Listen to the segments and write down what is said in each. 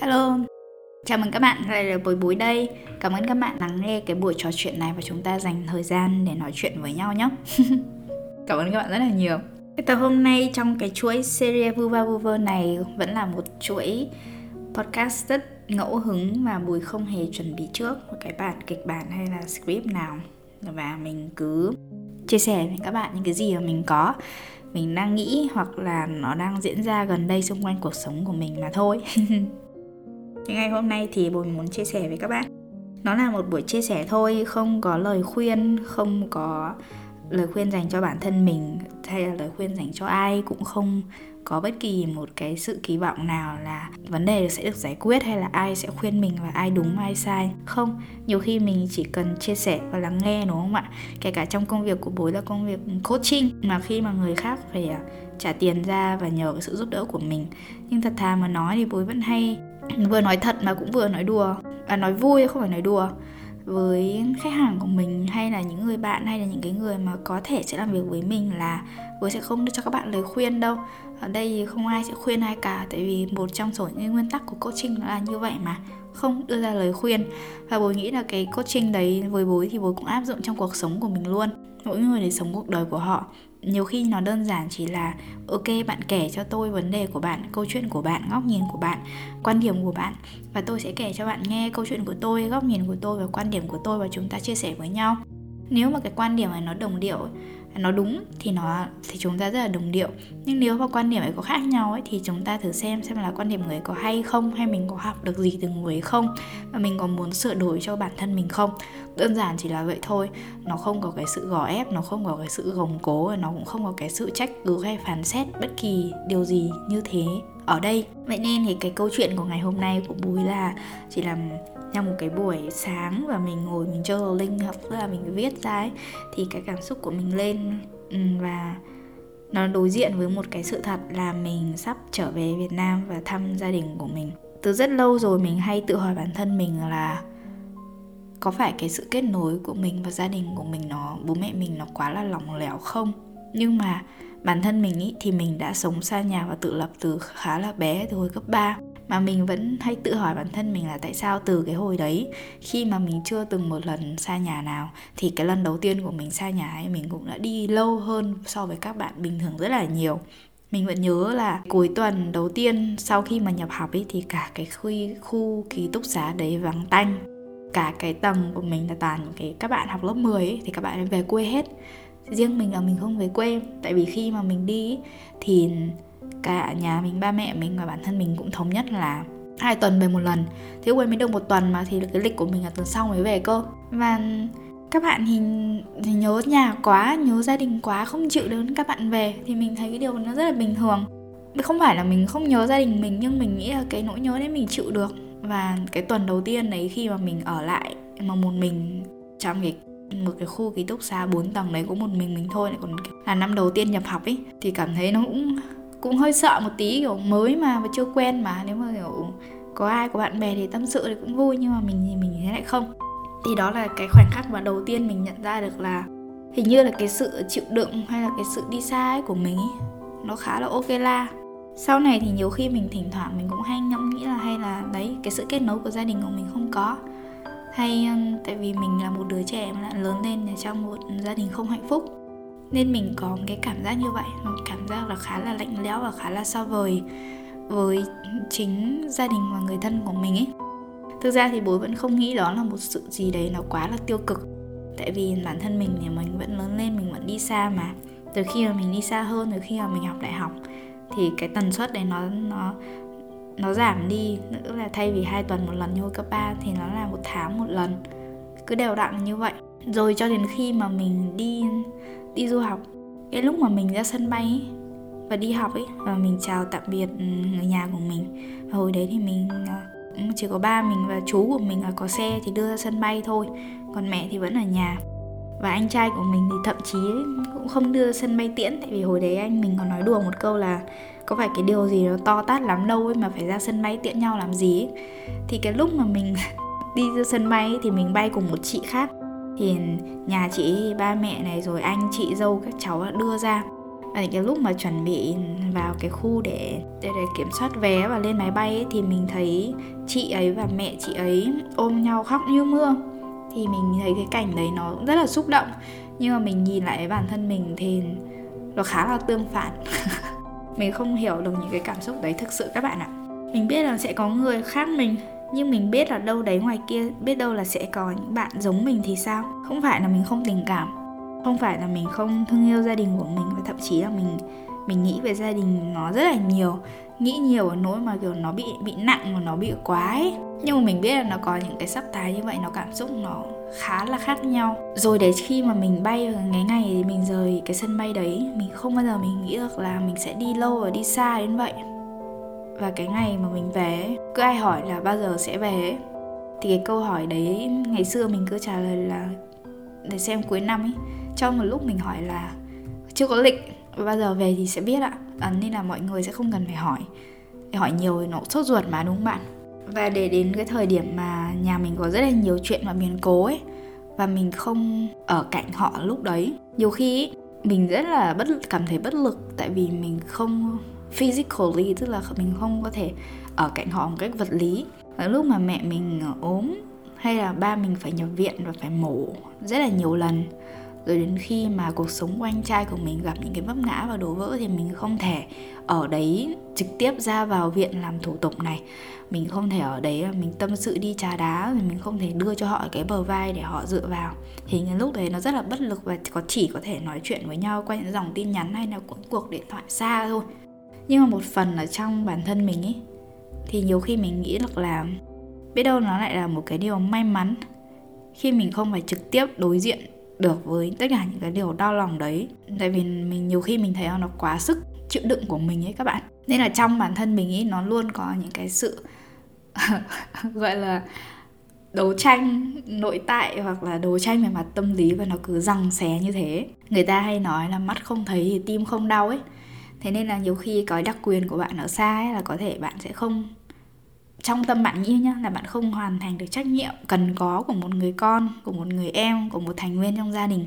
Hello, chào mừng các bạn đây là Bối Bối đây. Cảm ơn các bạn lắng nghe cái buổi trò chuyện này và chúng ta dành thời gian để nói chuyện với nhau nhé. Cảm ơn các bạn rất là nhiều. Cái tập hôm nay trong cái chuỗi series Vuva Vuva này vẫn là một chuỗi podcast rất ngẫu hứng và Bùi không hề chuẩn bị trước một cái bản kịch bản hay là script nào. Và mình cứ chia sẻ với các bạn những cái gì mà mình có mình đang nghĩ hoặc là nó đang diễn ra gần đây xung quanh cuộc sống của mình mà thôi. ngày hôm nay thì Bùi muốn chia sẻ với các bạn. Nó là một buổi chia sẻ thôi, không có lời khuyên, không có lời khuyên dành cho bản thân mình hay là lời khuyên dành cho ai cũng không có bất kỳ một cái sự kỳ vọng nào là vấn đề sẽ được giải quyết hay là ai sẽ khuyên mình và ai đúng ai sai. Không nhiều khi mình chỉ cần chia sẻ và lắng nghe đúng không ạ? Kể cả trong công việc của bố là công việc coaching mà khi mà người khác phải à, trả tiền ra và nhờ cái sự giúp đỡ của mình. Nhưng thật thà mà nói thì bố vẫn hay vừa nói thật mà cũng vừa nói đùa. Và nói vui, không phải nói đùa. Với khách hàng của mình hay là những người bạn hay là những cái người mà có thể sẽ làm việc với mình là vừa sẽ không đưa cho các bạn lời khuyên đâu. Ở đây thì không ai sẽ khuyên ai cả, tại vì một trong số những nguyên tắc của coaching là như vậy mà. Không đưa ra lời khuyên. Và bố nghĩ là cái coaching đấy với bố thì bố cũng áp dụng trong cuộc sống của mình luôn. Mỗi người để sống cuộc đời của họ nhiều khi nó đơn giản chỉ là, ok, bạn kể cho tôi vấn đề của bạn, câu chuyện của bạn, góc nhìn của bạn, quan điểm của bạn, và tôi sẽ kể cho bạn nghe câu chuyện của tôi, góc nhìn của tôi và quan điểm của tôi và chúng ta chia sẻ với nhau. Nếu mà cái quan điểm này nó đồng điệu nó đúng thì nó, thì chúng ta rất là đồng điệu. Nhưng nếu mà quan điểm ấy có khác nhau ấy, thì chúng ta thử xem xem là quan điểm người có hay không, hay mình có học được gì từ người ấy không, và mình có muốn sửa đổi cho bản thân mình không. Đơn giản chỉ là vậy thôi. Nó không có cái sự gò ép, nó không có cái sự gồng cố, và nó cũng không có cái sự trách cứ hay phán xét bất kỳ điều gì như thế ở đây. Vậy nên thì cái câu chuyện của ngày hôm nay của bùi là chỉ làm trong một cái buổi sáng và mình ngồi mình journaling hoặc là mình viết ra ấy, thì cái cảm xúc của mình lên. Ừ, và nó đối diện với một cái sự thật là mình sắp trở về Việt Nam và thăm gia đình của mình. Từ rất lâu rồi mình hay tự hỏi bản thân mình là có phải cái sự kết nối của mình và gia đình của mình nó bố mẹ mình nó quá là lỏng lẻo không? Nhưng mà bản thân mình ý, thì mình đã sống xa nhà và tự lập từ khá là bé từ hồi cấp 3 mà mình vẫn hay tự hỏi bản thân mình là tại sao từ cái hồi đấy khi mà mình chưa từng một lần xa nhà nào thì cái lần đầu tiên của mình xa nhà ấy mình cũng đã đi lâu hơn so với các bạn bình thường rất là nhiều. Mình vẫn nhớ là cuối tuần đầu tiên sau khi mà nhập học ấy thì cả cái khu, khu ký túc xá đấy vắng tanh. Cả cái tầng của mình là toàn cái các bạn học lớp 10 ấy, thì các bạn về quê hết. Riêng mình là mình không về quê tại vì khi mà mình đi thì cả nhà mình ba mẹ mình và bản thân mình cũng thống nhất là hai tuần về một lần. Thế quên mới được một tuần mà thì cái lịch của mình là tuần sau mới về cơ. Và các bạn thì, thì nhớ nhà quá nhớ gia đình quá không chịu đến các bạn về thì mình thấy cái điều nó rất là bình thường. Không phải là mình không nhớ gia đình mình nhưng mình nghĩ là cái nỗi nhớ đấy mình chịu được. Và cái tuần đầu tiên đấy khi mà mình ở lại mà một mình trong cái một cái khu ký túc xá 4 tầng đấy có một mình mình thôi lại còn là năm đầu tiên nhập học ấy thì cảm thấy nó cũng cũng hơi sợ một tí kiểu mới mà và chưa quen mà. Nếu mà kiểu có ai của bạn bè thì tâm sự thì cũng vui nhưng mà mình thì mình thế lại không. Thì đó là cái khoảnh khắc mà đầu tiên mình nhận ra được là hình như là cái sự chịu đựng hay là cái sự đi xa ấy của mình ấy, nó khá là ok la. Sau này thì nhiều khi mình thỉnh thoảng mình cũng hay ngẫm nghĩ là hay là đấy cái sự kết nối của gia đình của mình không có. Hay tại vì mình là một đứa trẻ mà lại lớn lên trong một gia đình không hạnh phúc nên mình có cái cảm giác như vậy, một cảm giác là khá là lạnh lẽo và khá là xa vời với chính gia đình và người thân của mình ấy. Thực ra thì bố vẫn không nghĩ đó là một sự gì đấy nó quá là tiêu cực. Tại vì bản thân mình thì mình vẫn lớn lên, mình vẫn đi xa mà. Từ khi mà mình đi xa hơn, từ khi mà mình học đại học, thì cái tần suất đấy nó nó nó giảm đi. Nữa là thay vì hai tuần một lần như hồi cấp 3 thì nó là một tháng một lần. Cứ đều đặn như vậy. Rồi cho đến khi mà mình đi đi du học. Cái lúc mà mình ra sân bay và đi học ấy, và mình chào tạm biệt ừ, người nhà của mình. Và hồi đấy thì mình ờ, ừ, chỉ có ba mình và chú của mình là có xe thì đưa ra sân bay thôi, còn mẹ thì vẫn ở nhà. Và anh trai của mình thì thậm chí cũng không đưa sân bay tiễn, tại vì hồi đấy anh mình còn nói đùa một câu là có phải cái điều gì nó to tát lắm đâu ấy mà phải ra sân bay tiễn nhau làm gì ấy. thì cái lúc mà mình đi ra sân bay thì mình bay cùng một chị khác thì nhà chị ba mẹ này rồi anh chị dâu các cháu đưa ra. Và cái lúc mà chuẩn bị vào cái khu để để, để kiểm soát vé và lên máy bay ấy, thì mình thấy chị ấy và mẹ chị ấy ôm nhau khóc như mưa. Thì mình thấy cái cảnh đấy nó rất là xúc động. Nhưng mà mình nhìn lại bản thân mình thì nó khá là tương phản. Mình không hiểu được những cái cảm xúc đấy thực sự các bạn ạ. Mình biết là sẽ có người khác mình nhưng mình biết là đâu đấy ngoài kia, biết đâu là sẽ có những bạn giống mình thì sao? Không phải là mình không tình cảm, không phải là mình không thương yêu gia đình của mình, và thậm chí là mình mình nghĩ về gia đình nó rất là nhiều, nghĩ nhiều ở nỗi mà kiểu nó bị bị nặng và nó bị quá ấy. Nhưng mà mình biết là nó có những cái sắc thái như vậy, nó cảm xúc nó khá là khác nhau. Rồi đến khi mà mình bay ngày ngày mình rời cái sân bay đấy, mình không bao giờ mình nghĩ được là mình sẽ đi lâu và đi xa đến vậy và cái ngày mà mình về cứ ai hỏi là bao giờ sẽ về thì cái câu hỏi đấy ngày xưa mình cứ trả lời là để xem cuối năm ấy. Trong một lúc mình hỏi là chưa có lịch bao giờ về thì sẽ biết ạ. À, nên là mọi người sẽ không cần phải hỏi. Hỏi nhiều thì nó sốt ruột mà đúng không bạn? Và để đến cái thời điểm mà nhà mình có rất là nhiều chuyện và biến cố ấy và mình không ở cạnh họ lúc đấy nhiều khi ấy, mình rất là bất cảm thấy bất lực tại vì mình không physically tức là mình không có thể ở cạnh họ một cách vật lý. Và lúc mà mẹ mình ờ, ốm, hay là ba mình phải nhập viện và phải mổ rất là nhiều lần, rồi đến khi mà cuộc sống của anh trai của mình gặp những cái vấp ngã và đổ vỡ thì mình không thể ở đấy trực tiếp ra vào viện làm thủ tục này. Mình không thể ở đấy, mình tâm sự đi trà đá, rồi mình không thể đưa cho họ cái bờ vai để họ dựa vào. Thì cái lúc đấy nó rất là bất lực và có chỉ có thể nói chuyện với nhau qua những dòng tin nhắn hay là cuộc điện thoại xa thôi nhưng mà một phần ở trong bản thân mình ấy thì nhiều khi mình nghĩ được là biết đâu nó lại là một cái điều may mắn khi mình không phải trực tiếp đối diện được với tất cả những cái điều đau lòng đấy. Tại vì mình nhiều khi mình thấy nó quá sức chịu đựng của mình ấy các bạn. Nên là trong bản thân mình ấy nó luôn có những cái sự gọi là đấu tranh nội tại hoặc là đấu tranh về mặt tâm lý và nó cứ răng xé như thế. Người ta hay nói là mắt không thấy thì tim không đau ấy thế nên là nhiều khi cái đặc quyền của bạn ở xa ấy là có thể bạn sẽ không, trong tâm bạn nghĩ nhá, là bạn không hoàn thành được trách nhiệm cần có của một người con, của một người em, của một thành viên trong gia đình.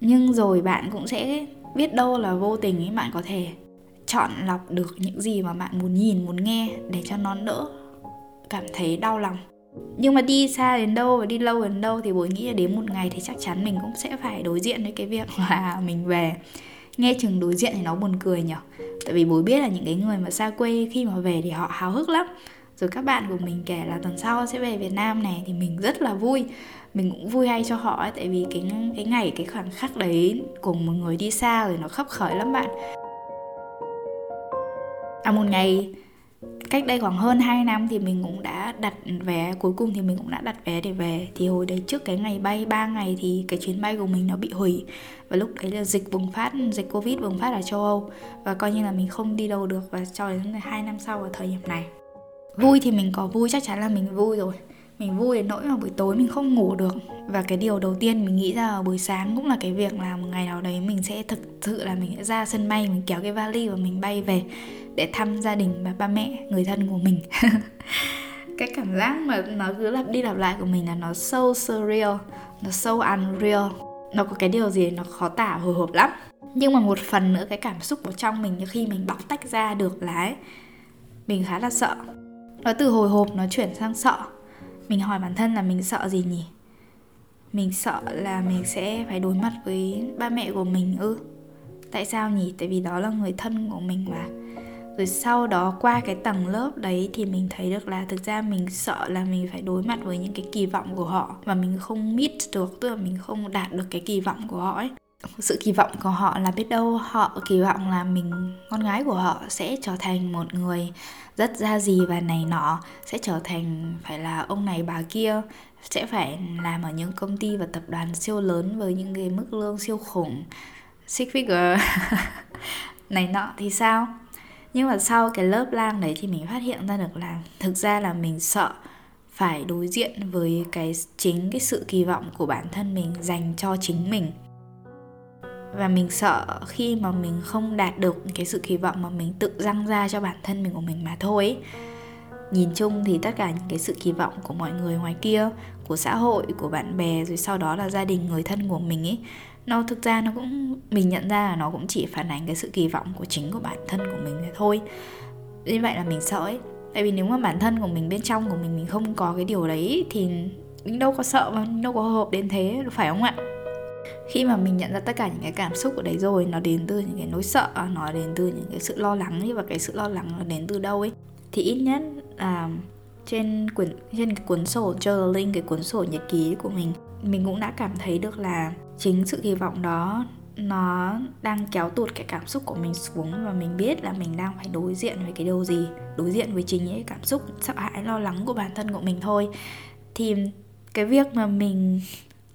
Nhưng rồi bạn cũng sẽ biết đâu là vô tình ấy bạn có thể chọn lọc được những gì mà bạn muốn nhìn, muốn nghe để cho nó đỡ cảm thấy đau lòng. Nhưng mà đi xa đến đâu và đi lâu đến đâu thì bố nghĩ là đến một ngày thì chắc chắn mình cũng sẽ phải đối diện với cái việc là mình về nghe chừng đối diện thì nó buồn cười nhở. Tại vì bố biết là những cái người mà xa quê khi mà về thì họ háo hức lắm. Rồi các bạn của mình kể là tuần sau sẽ về Việt Nam này thì mình rất là vui. Mình cũng vui hay cho họ ấy, tại vì cái cái ngày, cái khoảnh khắc đấy cùng một người đi xa rồi nó khấp khởi lắm bạn. À một ngày cách đây khoảng hơn 2 năm thì mình cũng đã đặt vé, cuối cùng thì mình cũng đã đặt vé để về. Thì hồi đấy trước cái ngày bay 3 ngày thì cái chuyến bay của mình nó bị hủy. Và lúc đấy là dịch bùng phát, dịch covid bùng phát ở châu âu. Và coi như là mình không đi đâu được. Và cho đến hai năm sau ở thời điểm này. Vui thì mình có vui, chắc chắn là mình vui rồi mình vui đến nỗi mà buổi tối mình không ngủ được. Và cái điều đầu tiên mình nghĩ ra vào buổi sáng cũng là cái việc là một ngày nào đấy mình sẽ thực sự là mình sẽ ra sân bay mình kéo cái vali và mình bay về để thăm gia đình và ba mẹ người thân của mình. Cái cảm giác mà nó cứ lặp đi lặp lại của mình là nó so surreal nó so unreal. Nó có cái điều gì nó khó tả hồi hộp lắm. Nhưng mà một phần nữa cái cảm xúc của trong mình khi mình bóc tách ra được là ấy, mình khá là sợ. Nó từ hồi hộp nó chuyển sang sợ mình hỏi bản thân là mình sợ gì nhỉ? Mình sợ là mình sẽ phải đối mặt với ba mẹ của mình ư? Tại sao nhỉ? Tại vì đó là người thân của mình mà. Rồi sau đó qua cái tầng lớp đấy thì mình thấy được là thực ra mình sợ là mình phải đối mặt với những cái kỳ vọng của họ và mình không meet được, tức là mình không đạt được cái kỳ vọng của họ ấy sự kỳ vọng của họ là biết đâu họ, kỳ vọng là mình, con gái của họ sẽ trở thành một người rất ra gì và này nọ, sẽ trở thành, phải là ông này bà kia, sẽ phải làm ở những công ty và tập đoàn siêu lớn với những cái mức lương siêu khủng. Six figure. Này nọ, thì sao? Nhưng mà sau cái lớp lang đấy thì mình phát hiện ra được là thực ra là mình sợ phải đối diện với cái chính cái sự kỳ vọng của bản thân mình dành cho chính mình và mình sợ khi mà mình không đạt được cái sự kỳ vọng mà mình tự răng ra cho bản thân mình của mình mà thôi nhìn chung thì tất cả những cái sự kỳ vọng của mọi người ngoài kia, của xã hội, của bạn bè, rồi sau đó là gia đình, người thân của mình ấy, nó thực ra nó cũng, mình nhận ra là nó cũng chỉ phản ánh cái sự kỳ vọng của chính của bản thân của mình thôi. Như vậy là mình sợ ấy. Tại vì nếu mà bản thân của mình, bên trong của mình mình không có cái điều đấy thì mình đâu có sợ mà đâu có hợp đến thế, phải không ạ? Khi mà mình nhận ra tất cả những cái cảm xúc ở đấy rồi, nó đến từ những cái nỗi sợ, nó đến từ những cái sự lo lắng và cái sự lo lắng nó đến từ đâu ấy? Thì ít nhất là trên quyển, trên cái cuốn sổ journaling, cái cuốn sổ nhật ký của mình mình cũng đã cảm thấy được là chính sự kỳ vọng đó, nó đang kéo tụt cái cảm xúc của mình xuống và mình biết là mình đang phải đối diện với cái điều gì, đối diện với chính những cảm xúc, sợ hãi, lo lắng của bản thân của mình thôi. Thì cái việc mà mình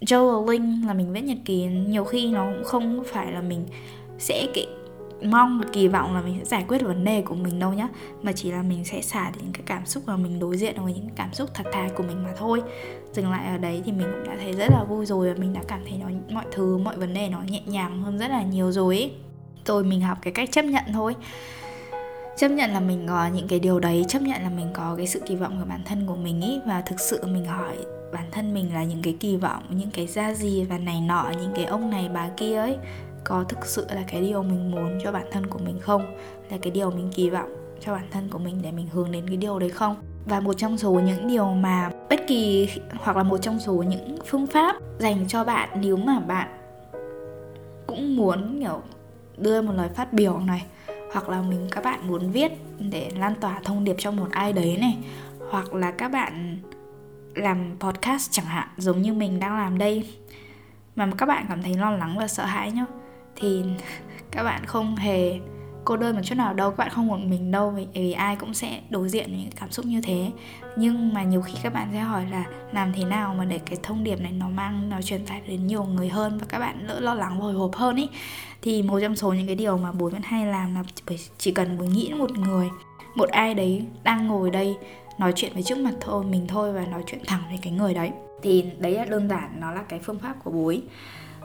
journaling là mình viết nhật ký. Nhiều khi nó cũng không phải là mình sẽ cái mong kỳ vọng là mình sẽ giải quyết vấn đề của mình đâu nhá. Mà chỉ là mình sẽ xả những cái cảm xúc mà mình đối diện với những cảm xúc thật thà của mình mà thôi. Dừng lại ở đấy thì mình cũng đã thấy rất là vui rồi và mình đã cảm thấy nó, mọi thứ, mọi vấn đề nó nhẹ nhàng hơn rất là nhiều rồi ấy. Rồi mình học cái cách chấp nhận thôi. Chấp nhận là mình có những cái điều đấy, chấp nhận là mình có cái sự kỳ vọng của bản thân của mình ý và thực sự mình hỏi bản thân mình là những cái kỳ vọng, những cái ra gì và này nọ, những cái ông này bà kia ấy, có thực sự là cái điều mình muốn cho bản thân của mình không? Là cái điều mình kỳ vọng cho bản thân của mình để mình hướng đến cái điều đấy không? Và một trong số những điều mà bất kỳ, hoặc là một trong số những phương pháp dành cho bạn nếu mà bạn cũng muốn, kiểu, đưa một lời phát biểu này, hoặc là mình, các bạn muốn viết để lan tỏa thông điệp cho một ai đấy này, hoặc là các bạn làm podcast chẳng hạn giống như mình đang làm đây. Mà các bạn cảm thấy lo lắng và sợ hãi nhá. Thì các bạn không hề cô đơn một chút nào đâu các bạn không một mình đâu vì, vì ai cũng sẽ đối diện với những cảm xúc như thế. Nhưng mà nhiều khi các bạn sẽ hỏi là làm thế nào mà để cái thông điệp này nó mang nó truyền tải đến nhiều người hơn và các bạn đỡ lo lắng hồi hộp hơn ý. Thì một trong số những cái điều mà bố vẫn hay làm là chỉ cần bố nghĩ một người một ai đấy đang ngồi đây nói chuyện với trước mặt thôi, mình thôi và nói chuyện thẳng với cái người đấy. Thì đấy là đơn giản, nó là cái phương pháp của bố ấy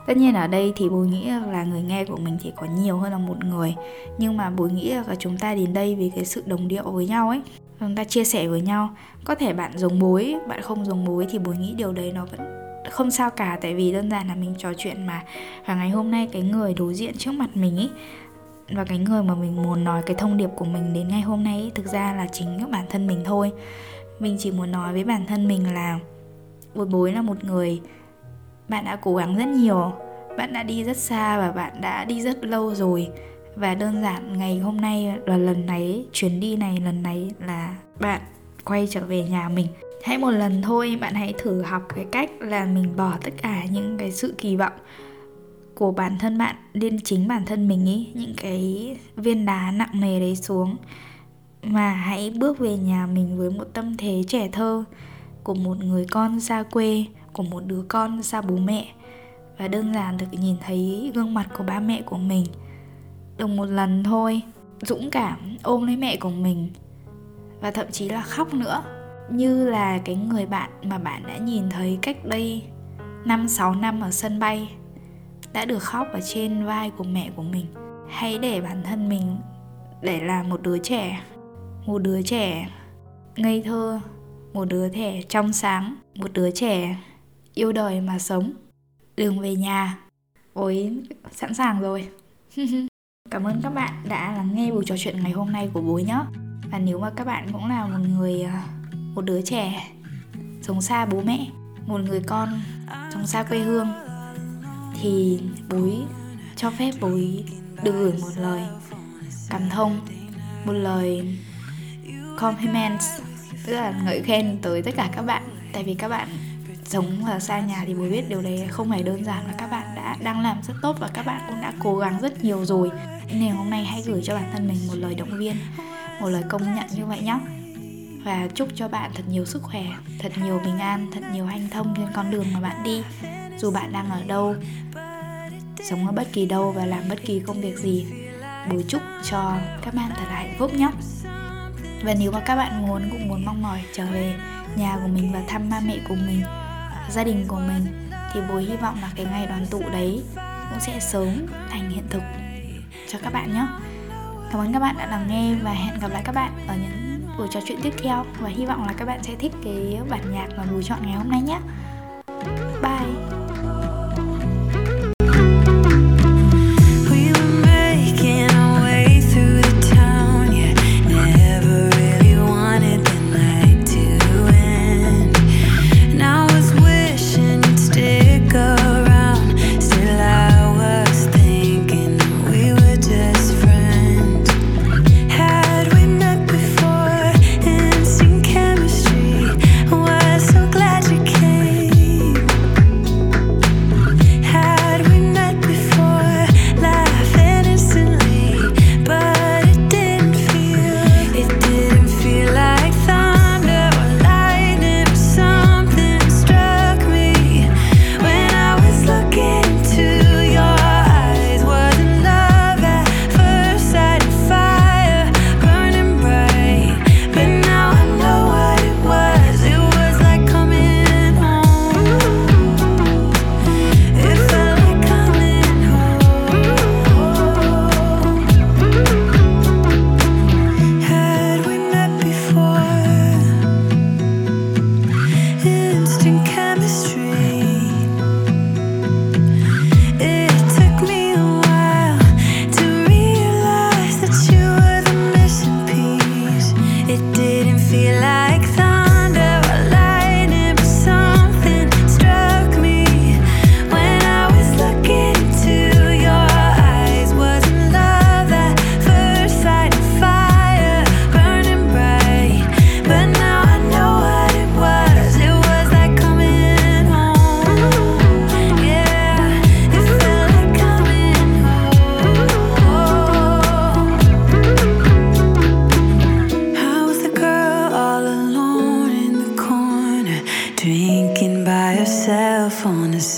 tất nhiên ở đây thì bố nghĩ là người nghe của mình chỉ có nhiều hơn là một người. Nhưng mà bố nghĩ là chúng ta đến đây vì cái sự đồng điệu với nhau ấy. Chúng ta chia sẻ với nhau. Có thể bạn dùng bối bạn không dùng bối thì bố nghĩ điều đấy nó vẫn không sao cả. Tại vì đơn giản là mình trò chuyện mà. Và ngày hôm nay cái người đối diện trước mặt mình ấy và cái người mà mình muốn nói cái thông điệp của mình đến ngày hôm nay ấy, thực ra là chính các bản thân mình thôi. Mình chỉ muốn nói với bản thân mình là buổi bối là một người bạn đã cố gắng rất nhiều bạn đã đi rất xa và bạn đã đi rất lâu rồi. Và đơn giản ngày hôm nay là lần này chuyến đi này lần này là bạn quay trở về nhà mình. Hãy một lần thôi bạn hãy thử học cái cách là mình bỏ tất cả những cái sự kỳ vọng của bản thân bạn lên chính bản thân mình ý, những cái viên đá nặng nề đấy xuống. Mà hãy bước về nhà mình với một tâm thế trẻ thơ của một người con xa quê, của một đứa con xa bố mẹ. Và đơn giản được nhìn thấy gương mặt của ba mẹ của mình. Được một lần thôi, dũng cảm ôm lấy mẹ của mình. Và thậm chí là khóc nữa. Như là cái người bạn mà bạn đã nhìn thấy cách đây 5-6 năm ở sân bay đã được khóc ở trên vai của mẹ của mình. Hãy để bản thân mình để là một đứa trẻ, một đứa trẻ ngây thơ, một đứa trẻ trong sáng, một đứa trẻ yêu đời mà sống. Đường về nhà. Ôi, sẵn sàng rồi. Cảm ơn các bạn đã lắng nghe buổi trò chuyện ngày hôm nay của bố nhé. Và nếu mà các bạn cũng là một người à, một đứa trẻ sống xa bố mẹ, một người con sống xa quê hương thì bối cho phép bối được gửi một lời cảm thông, một lời compliments, tức là ngợi khen tới tất cả các bạn. Tại vì các bạn sống ở xa nhà thì bố biết điều đấy không hề đơn giản và các bạn đã đang làm rất tốt và các bạn cũng đã cố gắng rất nhiều rồi. Nên hôm nay hãy gửi cho bản thân mình một lời động viên, một lời công nhận như vậy nhé và chúc cho bạn thật nhiều sức khỏe, thật nhiều bình an, thật nhiều hanh thông trên con đường mà bạn đi. Dù bạn đang ở đâu sống ở bất kỳ đâu và làm bất kỳ công việc gì. Bồi chúc cho các bạn thật là hạnh phúc nhé. Và nếu mà các bạn muốn cũng muốn mong mỏi trở về nhà của mình và thăm ba mẹ của mình, gia đình của mình, thì bồi hy vọng là cái ngày đoàn tụ đấy cũng sẽ sớm thành hiện thực cho các bạn nhé. Cảm ơn các bạn đã lắng nghe và hẹn gặp lại các bạn ở những buổi trò chuyện tiếp theo. Và hy vọng là các bạn sẽ thích cái bản nhạc mà bùi chọn ngày hôm nay nhé. Bye!